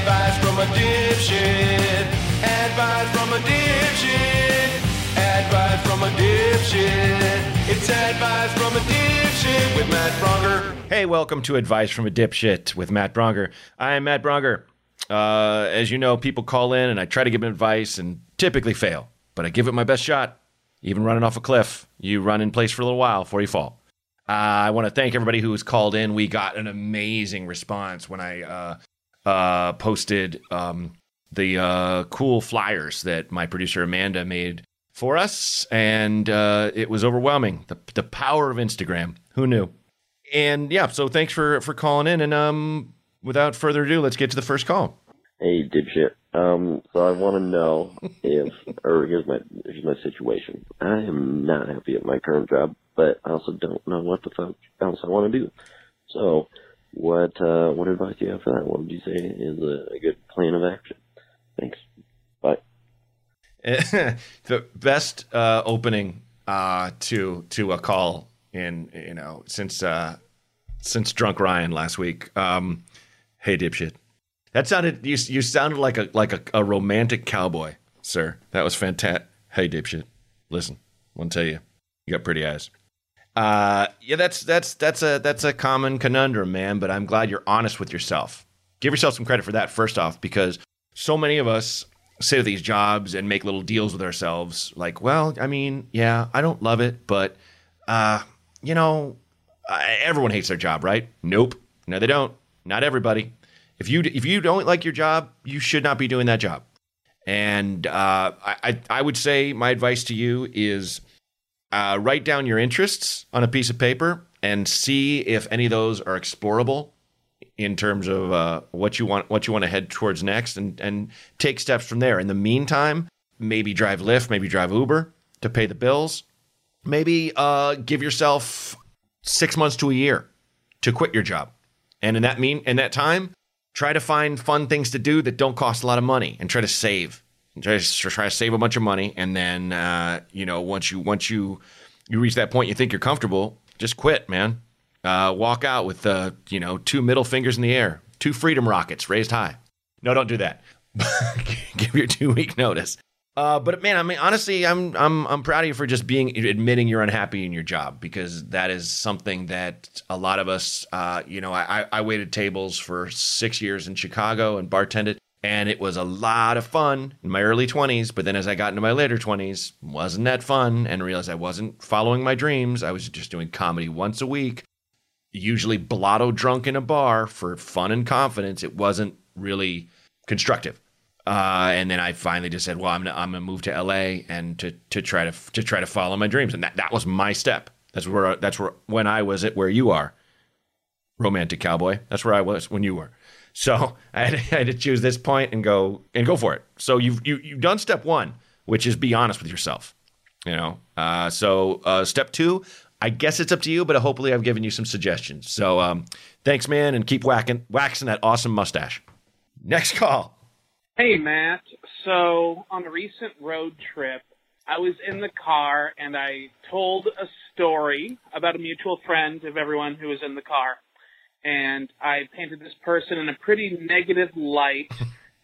Advice from a dipshit. Advice from a dipshit. Advice from a dipshit. It's advice from a dipshit with Matt Braunger. Hey, welcome to Advice from a Dipshit with Matt Braunger. I am Matt Braunger. Uh, as you know, people call in and I try to give them advice and typically fail, but I give it my best shot. Even running off a cliff, you run in place for a little while before you fall. Uh, I want to thank everybody who was called in. We got an amazing response when I uh, uh, posted um, the uh, cool flyers that my producer Amanda made for us, and uh, it was overwhelming. The the power of Instagram. Who knew? And yeah, so thanks for for calling in. And um, without further ado, let's get to the first call. Hey, dipshit. Um, so I want to know if, or here's my here's my situation. I am not happy at my current job, but I also don't know what the fuck else I want to do. So, what uh, what advice do you have for that? What would you say is a, a good plan of action? Thanks. Bye. the best uh, opening uh, to to a call in you know since uh, since drunk Ryan last week. Um, hey dipshit, that sounded you you sounded like a like a, a romantic cowboy, sir. That was fantastic. Hey dipshit, listen, I want to tell you, you got pretty eyes. Uh, yeah, that's that's that's a that's a common conundrum, man. But I'm glad you're honest with yourself. Give yourself some credit for that first off, because so many of us sit at these jobs and make little deals with ourselves. Like, well, I mean, yeah, I don't love it, but uh, you know, I, everyone hates their job, right? Nope, no, they don't. Not everybody. If you if you don't like your job, you should not be doing that job. And uh, I I would say my advice to you is uh, write down your interests on a piece of paper and see if any of those are explorable in terms of uh, what you want what you want to head towards next and and take steps from there. In the meantime maybe drive lyft maybe drive uber to pay the bills. Maybe uh, give yourself six months to a year to quit your job. And in that mean in that time try to find fun things to do that don't cost a lot of money and try to save try to try to save a bunch of money and then uh, you know once you once you you reach that point you think you're comfortable just quit man uh, walk out with uh, you know two middle fingers in the air, two freedom rockets raised high. No, don't do that. Give your two week notice. Uh, but man, I mean, honestly, I'm I'm I'm proud of you for just being admitting you're unhappy in your job because that is something that a lot of us, uh, you know, I I waited tables for six years in Chicago and bartended, and it was a lot of fun in my early 20s. But then as I got into my later 20s, wasn't that fun, and realized I wasn't following my dreams. I was just doing comedy once a week usually blotto drunk in a bar for fun and confidence, it wasn't really constructive. Uh, and then I finally just said, "Well, I'm gonna, I'm gonna move to LA and to to try to to try to follow my dreams." And that that was my step. That's where that's where when I was at where you are, romantic cowboy. That's where I was when you were. So I had, I had to choose this point and go and go for it. So you've you, you've done step one, which is be honest with yourself. You know. Uh, so uh, step two, I guess it's up to you, but hopefully I've given you some suggestions. So um, thanks, man, and keep whacking, waxing that awesome mustache. Next call. Hey, Matt. So on a recent road trip, I was in the car and I told a story about a mutual friend of everyone who was in the car. And I painted this person in a pretty negative light.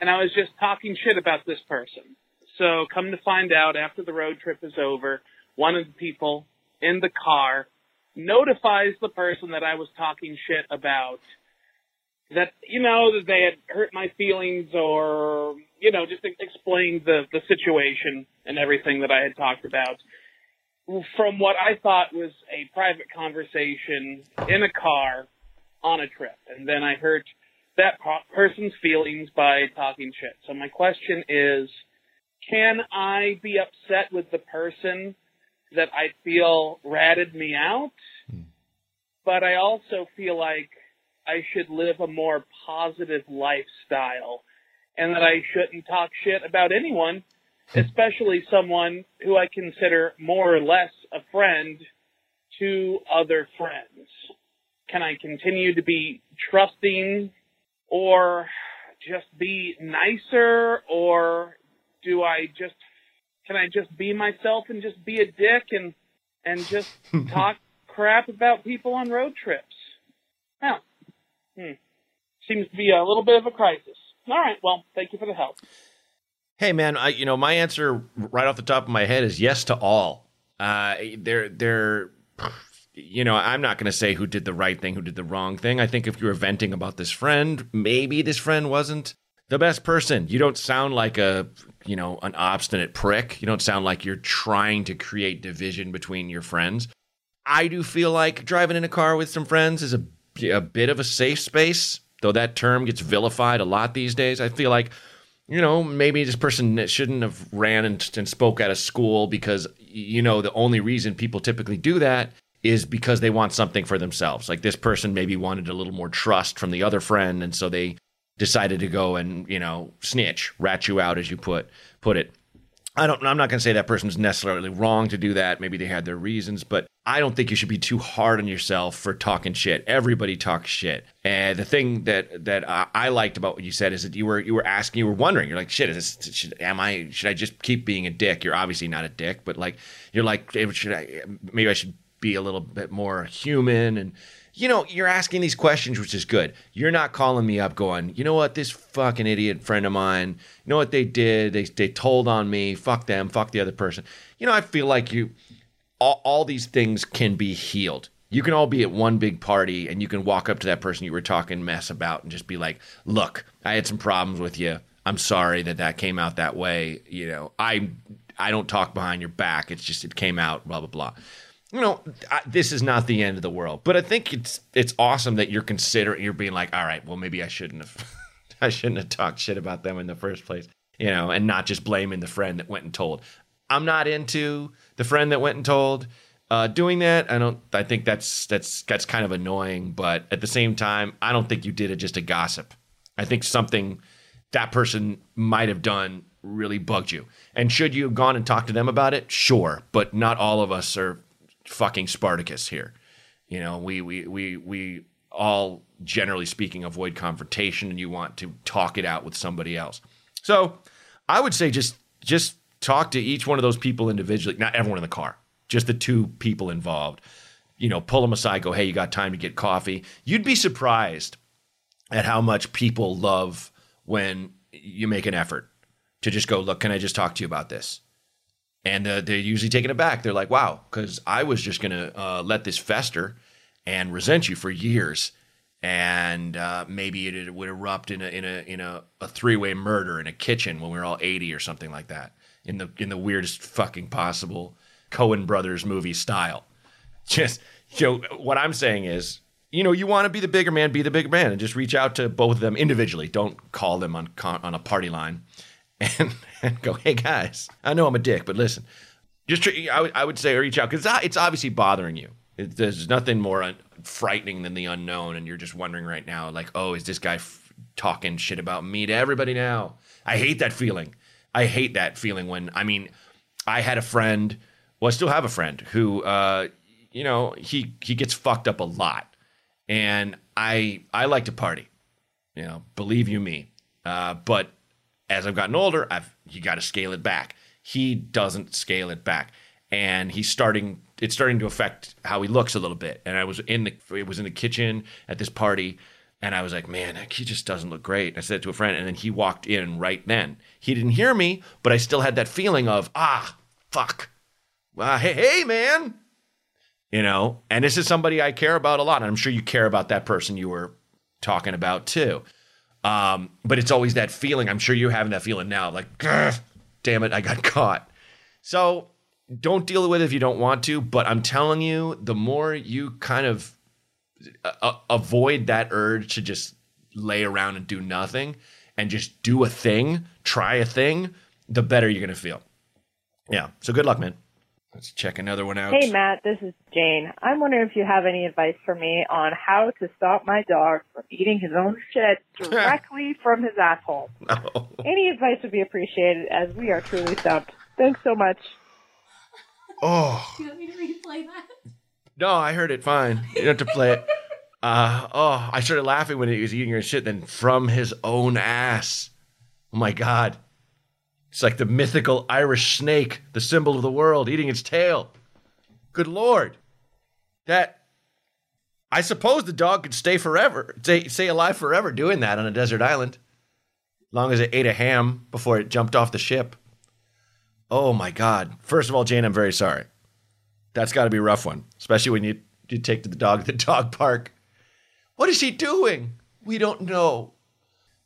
and I was just talking shit about this person. So come to find out after the road trip is over, one of the people in the car notifies the person that I was talking shit about that you know that they had hurt my feelings or you know just explained the the situation and everything that I had talked about from what I thought was a private conversation in a car on a trip and then I hurt that person's feelings by talking shit. So my question is can I be upset with the person that I feel ratted me out, hmm. but I also feel like I should live a more positive lifestyle and that I shouldn't talk shit about anyone, hmm. especially someone who I consider more or less a friend to other friends. Can I continue to be trusting or just be nicer or do I just can I just be myself and just be a dick and and just talk crap about people on road trips? Now, hmm. seems to be a little bit of a crisis. All right. Well, thank you for the help. Hey man, I, you know my answer right off the top of my head is yes to all. Uh, they're they're, you know, I'm not going to say who did the right thing, who did the wrong thing. I think if you were venting about this friend, maybe this friend wasn't the best person. You don't sound like a you know an obstinate prick. You don't sound like you're trying to create division between your friends. I do feel like driving in a car with some friends is a a bit of a safe space, though that term gets vilified a lot these days. I feel like you know, maybe this person shouldn't have ran and, and spoke at a school because, you know, the only reason people typically do that is because they want something for themselves. Like this person maybe wanted a little more trust from the other friend, and so they decided to go and you know snitch, rat you out, as you put put it. I don't. I'm not going to say that person's necessarily wrong to do that. Maybe they had their reasons, but I don't think you should be too hard on yourself for talking shit. Everybody talks shit. And the thing that that I, liked about what you said is that you were you were asking, you were wondering. You're like, shit, is this, should, am I? Should I just keep being a dick? You're obviously not a dick, but like, you're like, should I? Maybe I should be a little bit more human and you know, you're asking these questions, which is good. You're not calling me up going, you know what, this fucking idiot friend of mine, you know what they did? They, they told on me, fuck them, fuck the other person. You know, I feel like you, all, all these things can be healed. You can all be at one big party and you can walk up to that person you were talking mess about and just be like, look, I had some problems with you. I'm sorry that that came out that way. You know, I, I don't talk behind your back. It's just, it came out, blah, blah, blah you know, I, this is not the end of the world, but I think it's it's awesome that you're considering you're being like, all right, well, maybe I shouldn't have, I shouldn't have talked shit about them in the first place, you know, and not just blaming the friend that went and told. I'm not into the friend that went and told. Uh, doing that, I don't. I think that's that's that's kind of annoying, but at the same time, I don't think you did it just to gossip. I think something that person might have done really bugged you. And should you have gone and talked to them about it? Sure, but not all of us are fucking Spartacus here. You know, we we we we all generally speaking avoid confrontation and you want to talk it out with somebody else. So, I would say just just talk to each one of those people individually, not everyone in the car, just the two people involved. You know, pull them aside, go, "Hey, you got time to get coffee?" You'd be surprised at how much people love when you make an effort to just go, "Look, can I just talk to you about this?" And uh, they're usually taken aback. They're like, "Wow," because I was just gonna uh, let this fester and resent you for years, and uh, maybe it, it, would erupt in a in a in a, a three way murder in a kitchen when we were all eighty or something like that, in the in the weirdest fucking possible Coen Brothers movie style. Just you know, what I'm saying is. You know, you want to be the bigger man, be the bigger man, and just reach out to both of them individually. Don't call them on on a party line and, and go, hey guys, I know I'm a dick, but listen, just I would, I would say reach out because it's obviously bothering you. It, there's nothing more un- frightening than the unknown, and you're just wondering right now, like, oh, is this guy f- talking shit about me to everybody now? I hate that feeling. I hate that feeling when I mean, I had a friend. Well, I still have a friend who, uh, you know, he he gets fucked up a lot, and I I like to party, you know, believe you me. Uh, but as I've gotten older, I've you got to scale it back. He doesn't scale it back, and he's starting. It's starting to affect how he looks a little bit. And I was in the it was in the kitchen at this party, and I was like, man, he just doesn't look great. I said it to a friend, and then he walked in right then. He didn't hear me, but I still had that feeling of ah, fuck, uh, hey, hey, man, you know. And this is somebody I care about a lot, and I'm sure you care about that person you were talking about too. Um, but it's always that feeling. I'm sure you're having that feeling now, like, damn it, I got caught. So don't deal with it if you don't want to. But I'm telling you, the more you kind of uh, avoid that urge to just lay around and do nothing and just do a thing, try a thing, the better you're going to feel. Yeah. So good luck, man. Let's check another one out. Hey, Matt, this is Jane. I'm wondering if you have any advice for me on how to stop my dog from eating his own shit directly from his asshole. Oh. Any advice would be appreciated as we are truly stumped. Thanks so much. Oh. Do you want me to replay that? No, I heard it fine. You don't have to play it. Uh, oh, I started laughing when he was eating your shit, then from his own ass. Oh my God. It's like the mythical Irish snake, the symbol of the world, eating its tail. Good lord. That I suppose the dog could stay forever, stay, stay alive forever doing that on a desert island. long as it ate a ham before it jumped off the ship. Oh my God. First of all, Jane, I'm very sorry. That's got to be a rough one, especially when you, you take to the dog to the dog park. What is he doing? We don't know.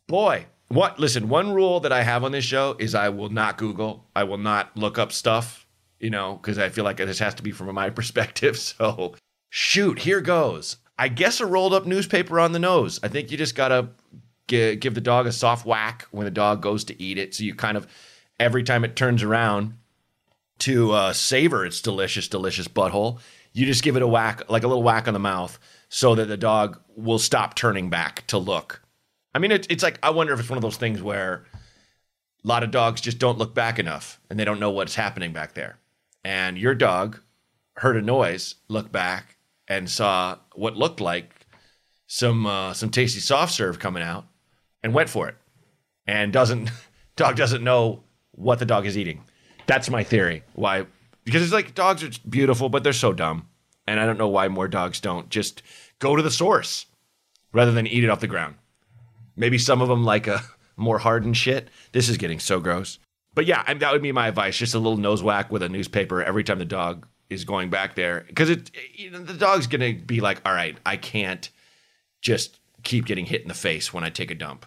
Boy, what? Listen, one rule that I have on this show is I will not Google. I will not look up stuff, you know, because I feel like this has to be from my perspective. So, shoot, here goes. I guess a rolled up newspaper on the nose. I think you just got to give the dog a soft whack when the dog goes to eat it. So you kind of, every time it turns around to uh, savor its delicious, delicious butthole, you just give it a whack, like a little whack on the mouth, so that the dog will stop turning back to look. I mean, it, it's like, I wonder if it's one of those things where a lot of dogs just don't look back enough and they don't know what's happening back there. And your dog heard a noise, looked back, and saw what looked like some uh, some tasty soft serve coming out, and went for it, and doesn't dog doesn't know what the dog is eating. That's my theory. Why? Because it's like dogs are beautiful, but they're so dumb, and I don't know why more dogs don't just go to the source rather than eat it off the ground. Maybe some of them like a more hardened shit. This is getting so gross. But yeah, I that would be my advice. Just a little nose whack with a newspaper every time the dog is going back there because it, you know, the dog's gonna be like, all right, I can't just keep getting hit in the face when I take a dump.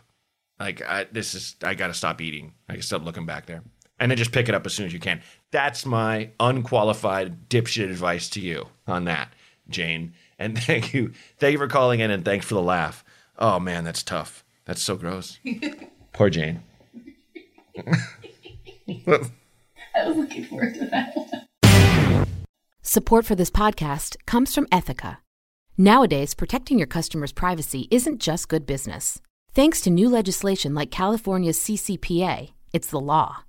Like I, this is, I gotta stop eating. I gotta stop looking back there, and then just pick it up as soon as you can. That's my unqualified dipshit advice to you on that, Jane. And thank you, thank you for calling in, and thanks for the laugh. Oh man, that's tough. That's so gross. Poor Jane. I was looking forward to that. Support for this podcast comes from Ethyca. Nowadays, protecting your customers' privacy isn't just good business. Thanks to new legislation like California's CCPA, it's the law.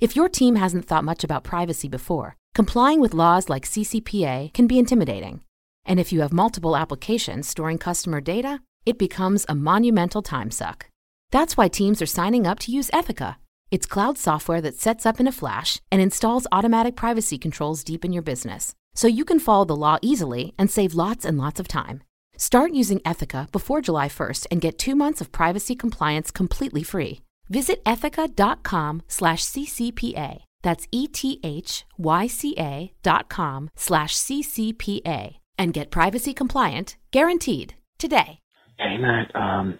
If your team hasn't thought much about privacy before, complying with laws like CCPA can be intimidating. And if you have multiple applications storing customer data, it becomes a monumental time suck. That's why teams are signing up to use Ethyca. It's cloud software that sets up in a flash and installs automatic privacy controls deep in your business, so you can follow the law easily and save lots and lots of time. Start using Ethyca before July 1st and get two months of privacy compliance completely free. Visit ethyca.com slash ccpa. That's E-T-H-Y-C-A dot com slash CCPA and get privacy compliant, guaranteed, today. Hey, Matt. Um,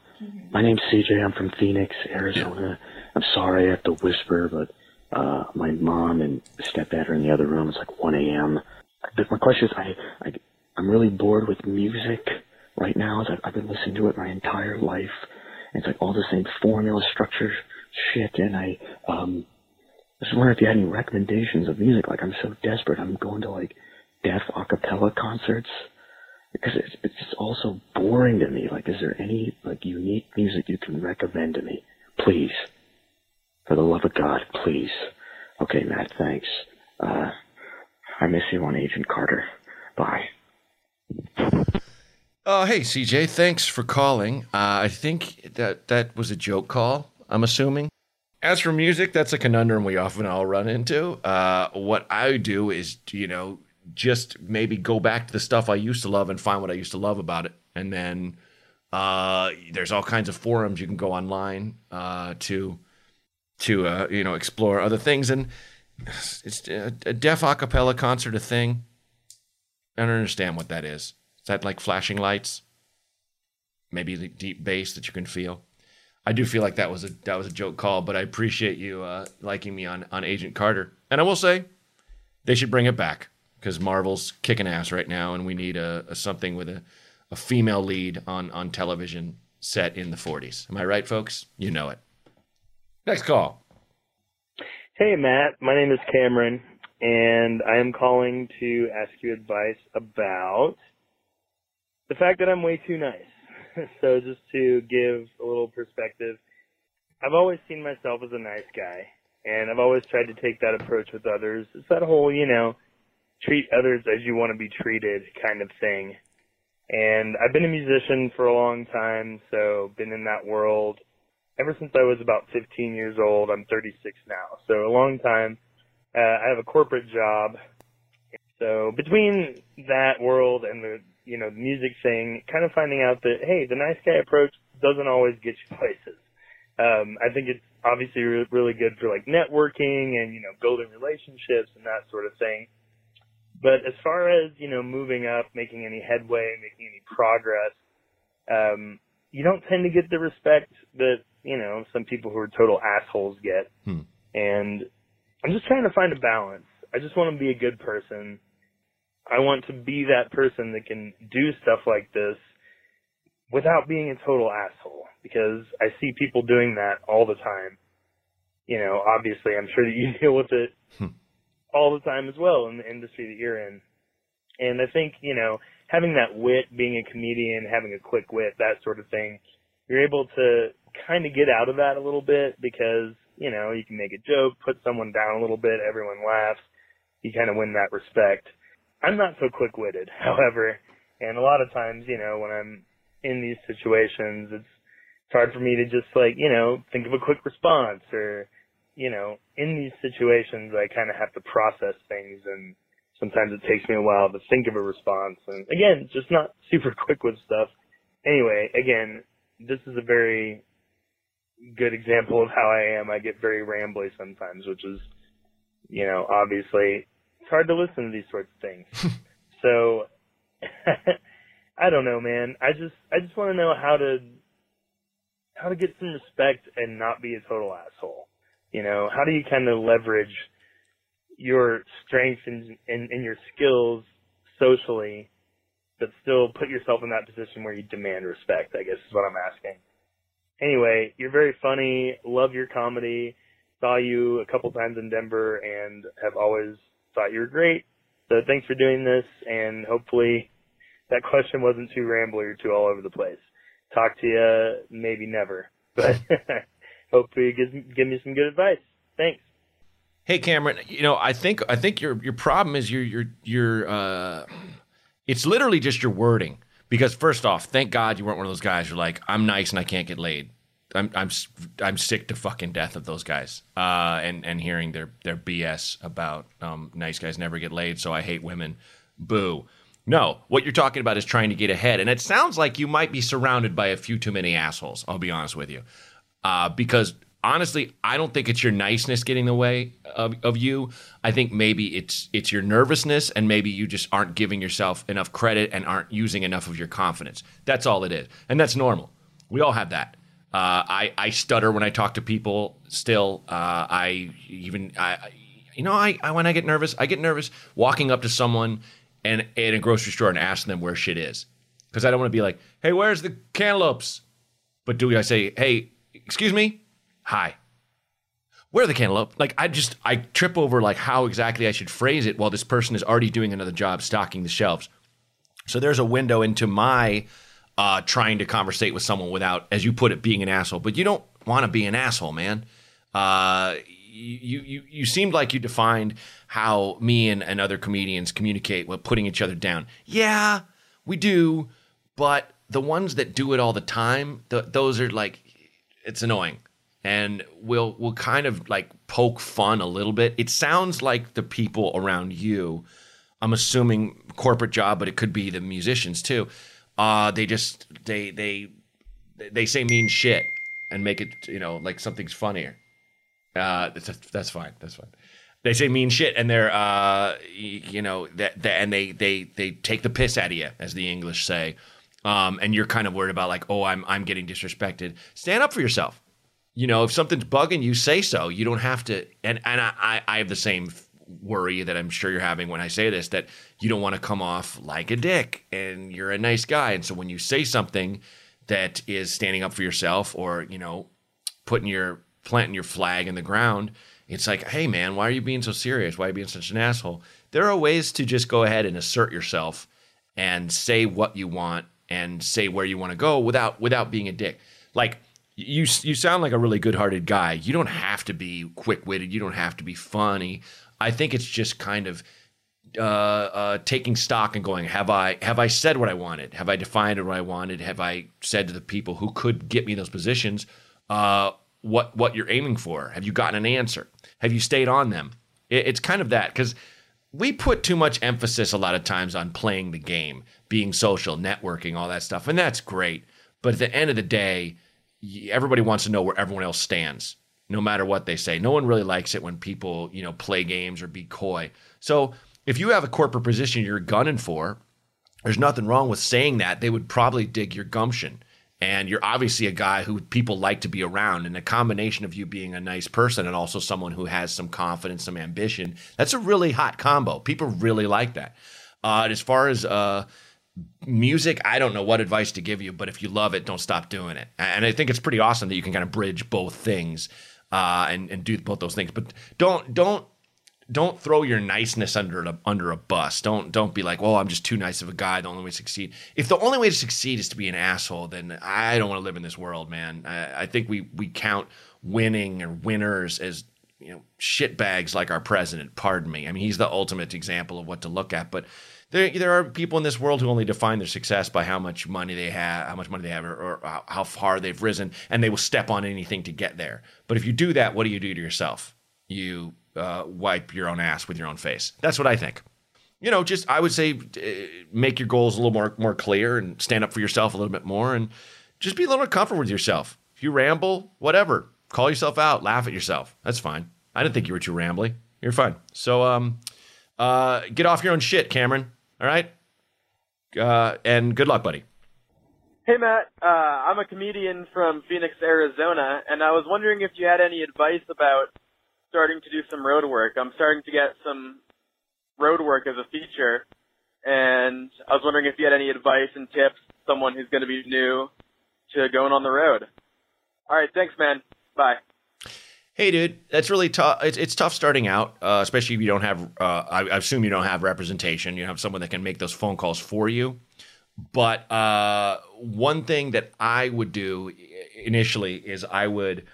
my name's CJ. I'm from Phoenix, Arizona. I'm sorry I have to whisper, but uh, my mom and stepdad are in the other room. It's like 1 a.m. But my question is, I, I I'm really bored with music right now. I've, I've been listening to it my entire life. And it's like all the same formula structure shit, and I um, I just wondering if you had any recommendations of music. Like I'm so desperate. I'm going to like deaf a cappella concerts because it's it's all so boring to me. Like, is there any like unique music you can recommend to me, please? For the love of God, please. Okay, Matt. Thanks. Uh, I miss you on Agent Carter. Bye. Oh, hey, CJ. Thanks for calling. Uh, I think that that was a joke call, I'm assuming. As for music, that's a conundrum we often all run into. Uh, what I do is, you know, just maybe go back to the stuff I used to love and find what I used to love about it. And then uh, there's all kinds of forums you can go online uh, to to uh, you know explore other things. And it's a, a deaf a cappella concert a thing. I don't understand what that is. Is that like flashing lights? Maybe the deep bass that you can feel. I do feel like that was a that was a joke call, but I appreciate you uh, liking me on on Agent Carter. And I will say, they should bring it back because Marvel's kicking ass right now, and we need a, a something with a, a female lead on on television set in the 40s. Am I right, folks? You know it. Next call. Hey, Matt. My name is Cameron, and I am calling to ask you advice about the fact that I'm way too nice. so, just to give a little perspective, I've always seen myself as a nice guy, and I've always tried to take that approach with others. It's that whole, you know, treat others as you want to be treated kind of thing. And I've been a musician for a long time, so been in that world ever since I was about 15 years old. I'm 36 now, so a long time. Uh, I have a corporate job, so between that world and the you know music thing, kind of finding out that hey, the nice guy approach doesn't always get you places. Um, I think it's obviously re- really good for like networking and you know building relationships and that sort of thing. But as far as you know, moving up, making any headway, making any progress, um, you don't tend to get the respect that you know some people who are total assholes get. Hmm. And I'm just trying to find a balance. I just want to be a good person. I want to be that person that can do stuff like this without being a total asshole because I see people doing that all the time. You know, obviously, I'm sure that you deal with it Hmm. All the time as well in the industry that you're in. And I think, you know, having that wit, being a comedian, having a quick wit, that sort of thing, you're able to kind of get out of that a little bit because, you know, you can make a joke, put someone down a little bit, everyone laughs, you kind of win that respect. I'm not so quick witted, however, and a lot of times, you know, when I'm in these situations, it's it's hard for me to just like, you know, think of a quick response or, you know, in these situations I kind of have to process things and sometimes it takes me a while to think of a response and again, just not super quick with stuff. Anyway, again, this is a very good example of how I am. I get very rambly sometimes, which is, you know, obviously it's hard to listen to these sorts of things. so I don't know, man. I just I just want to know how to how to get some respect and not be a total asshole. You know, how do you kind of leverage your strengths and, and, and your skills socially, but still put yourself in that position where you demand respect, I guess is what I'm asking. Anyway, you're very funny, love your comedy, saw you a couple times in Denver and have always thought you were great. So thanks for doing this and hopefully that question wasn't too rambly or too all over the place. Talk to you maybe never, but hopefully you give, give me some good advice. Thanks. Hey Cameron, you know, I think I think your your problem is your your your uh it's literally just your wording. Because first off, thank God you weren't one of those guys who're like, I'm nice and I can't get laid. I'm I'm I'm sick to fucking death of those guys. Uh and and hearing their their BS about um nice guys never get laid, so I hate women. Boo. No, what you're talking about is trying to get ahead. And it sounds like you might be surrounded by a few too many assholes, I'll be honest with you. Uh, because honestly, I don't think it's your niceness getting in the way of, of you. I think maybe it's it's your nervousness and maybe you just aren't giving yourself enough credit and aren't using enough of your confidence. That's all it is. And that's normal. We all have that. Uh, I, I stutter when I talk to people still. Uh, I even, I, you know, I, I when I get nervous, I get nervous walking up to someone and in a grocery store and asking them where shit is. Because I don't want to be like, hey, where's the cantaloupes? But do I say, hey, excuse me? Hi. Where the cantaloupe? Like I just I trip over like how exactly I should phrase it while this person is already doing another job stocking the shelves. So there's a window into my uh, trying to conversate with someone without, as you put it, being an asshole. But you don't want to be an asshole, man. Uh, you you you seemed like you defined how me and, and other comedians communicate with putting each other down. Yeah, we do, but the ones that do it all the time, th- those are like it's annoying and we'll we'll kind of like poke fun a little bit. It sounds like the people around you, I'm assuming corporate job, but it could be the musicians too. Uh, they just they they they say mean shit and make it you know like something's funnier. Uh, that's that's fine. That's fine. They say mean shit and they're uh you know that, and they they they take the piss out of you as the English say. Um, and you're kind of worried about like, oh, I'm I'm getting disrespected. Stand up for yourself you know, if something's bugging you, say so. You don't have to. And and I I- have the same worry that I'm sure you're having when I say this that you don't want to come off like a dick and you're a nice guy. And so when you say something that is standing up for yourself or you know putting your planting your flag in the ground, it's like, hey man, why are you being so serious? Why are you being such an asshole? There are ways to just go ahead and assert yourself and say what you want and say where you want to go without without being a dick. Like you you sound like a really good-hearted guy. You don't have to be quick-witted. You don't have to be funny. I think it's just kind of uh, uh, taking stock and going, have I have I said what I wanted? Have I defined what I wanted? Have I said to the people who could get me those positions uh, what what you're aiming for? Have you gotten an answer? Have you stayed on them? It, it's kind of that because we put too much emphasis a lot of times on playing the game, being social, networking, all that stuff, and that's great. But at the end of the day, everybody wants to know where everyone else stands, no matter what they say. No one really likes it when people, you know, play games or be coy. So if you have a corporate position you're gunning for, there's nothing wrong with saying that. They would probably dig your gumption. And you're obviously a guy who people like to be around. And a combination of you being a nice person and also someone who has some confidence, some ambition, that's a really hot combo. People really like that. Uh, as far as uh, music, I don't know what advice to give you, but if you love it, don't stop doing it. And I think it's pretty awesome that you can kind of bridge both things uh, and, and do both those things. But don't don't don't throw your niceness under a, under a bus. Don't don't be like, well, I'm just too nice of a guy. The only way to succeed. If the only way to succeed is to be an asshole, then I don't want to live in this world, man. I, I think we we count winning or winners as you know shitbags like our president. Pardon me. I mean, he's the ultimate example of what to look at, but. There, there are people in this world who only define their success by how much money they have, how much money they have, or, or how far they've risen, and they will step on anything to get there. But if you do that, what do you do to yourself? You uh, wipe your own ass with your own face. That's what I think. You know, just I would say uh, make your goals a little more more clear and stand up for yourself a little bit more, and just be a little comfortable with yourself. If you ramble, whatever, call yourself out, laugh at yourself. That's fine. I didn't think you were too rambly. You're fine. So, um, uh, get off your own shit, Cameron. All right. Uh, and good luck, buddy. Hey Matt, uh, I'm a comedian from Phoenix, Arizona, and I was wondering if you had any advice about starting to do some road work. I'm starting to get some road work as a feature, and I was wondering if you had any advice and tips, someone who's going to be new to going on the road. All right, thanks, man. Bye. Hey, dude, that's really tough. It's, it's tough starting out, uh, especially if you don't have. Uh, I, I assume you don't have representation. You have someone that can make those phone calls for you. But uh, one thing that I would do initially is I would,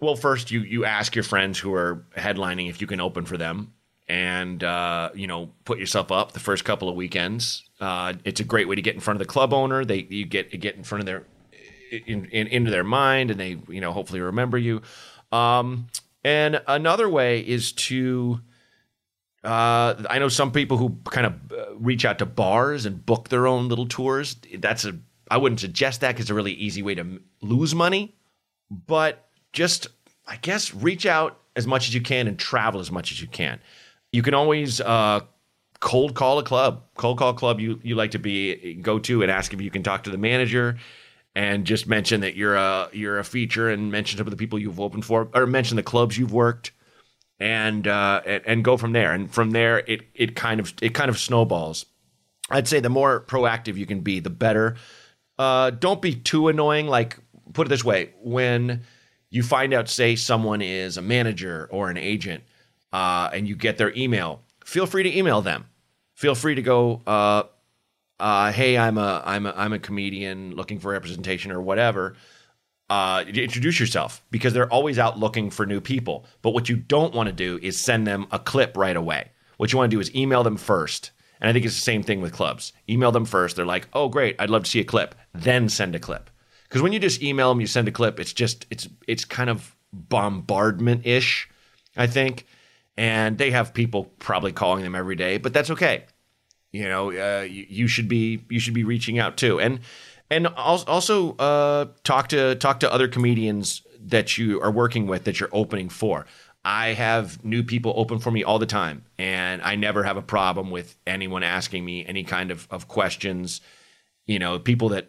well, first you you ask your friends who are headlining if you can open for them, and uh, you know put yourself up the first couple of weekends. Uh, it's a great way to get in front of the club owner. They you get get in front of their in, in, into their mind, and they you know hopefully remember you. Um, and another way is to uh, I know some people who kind of uh, reach out to bars and book their own little tours. That's a I wouldn't suggest that because it's a really easy way to lose money. But just I guess reach out as much as you can and travel as much as you can. You can always uh, cold call a club, cold call club you you like to be go to and ask if you can talk to the manager and just mention that you're a you're a feature and mention some of the people you've opened for or mention the clubs you've worked and uh, and, and go from there. And from there, it it kind of it kind of snowballs. I'd say the more proactive you can be, the better. Uh, don't be too annoying. Like put it this way: when you find out, say someone is a manager or an agent, uh, and you get their email, feel free to email them. Feel free to go. Uh, uh, hey, I'm a I'm a I'm a comedian looking for representation or whatever uh, introduce yourself because they're always out looking for new people. But what you don't want to do is send them a clip right away. What you want to do is email them first. And I think it's the same thing with clubs. Email them first. They're like, oh, great, I'd love to see a clip. Then send a clip. Because when you just email them, you send a clip, it's just, it's, it's kind of bombardment ish, I think. And they have people probably calling them every day, but that's okay. You know, uh, you, you should be, you should be reaching out too. And, and also uh, talk to talk to other comedians that you are working with that you're opening for. I have new people open for me all the time, and I never have a problem with anyone asking me any kind of, of questions. You know, people that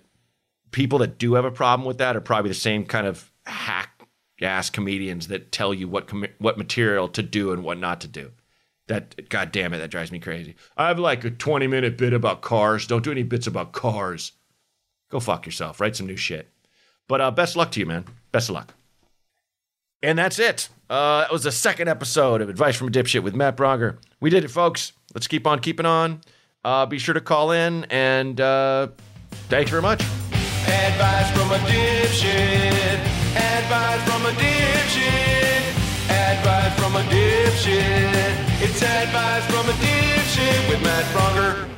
people that do have a problem with that are probably the same kind of hack ass comedians that tell you what com- what material to do and what not to do. That god damn it, that drives me crazy. I have like a 20 minute bit about cars. Don't do any bits about cars go fuck yourself. Write some new shit. But uh, best luck to you, man. Best of luck. And that's it. Uh, that was the second episode of Advice from a Dipshit with Matt Braunger. We did it, folks. Let's keep on keeping on. Uh, be sure to call in, and uh, thanks very much. Advice from a dipshit. Advice from a dipshit. Advice from a dipshit. It's advice from a dipshit with Matt Braunger.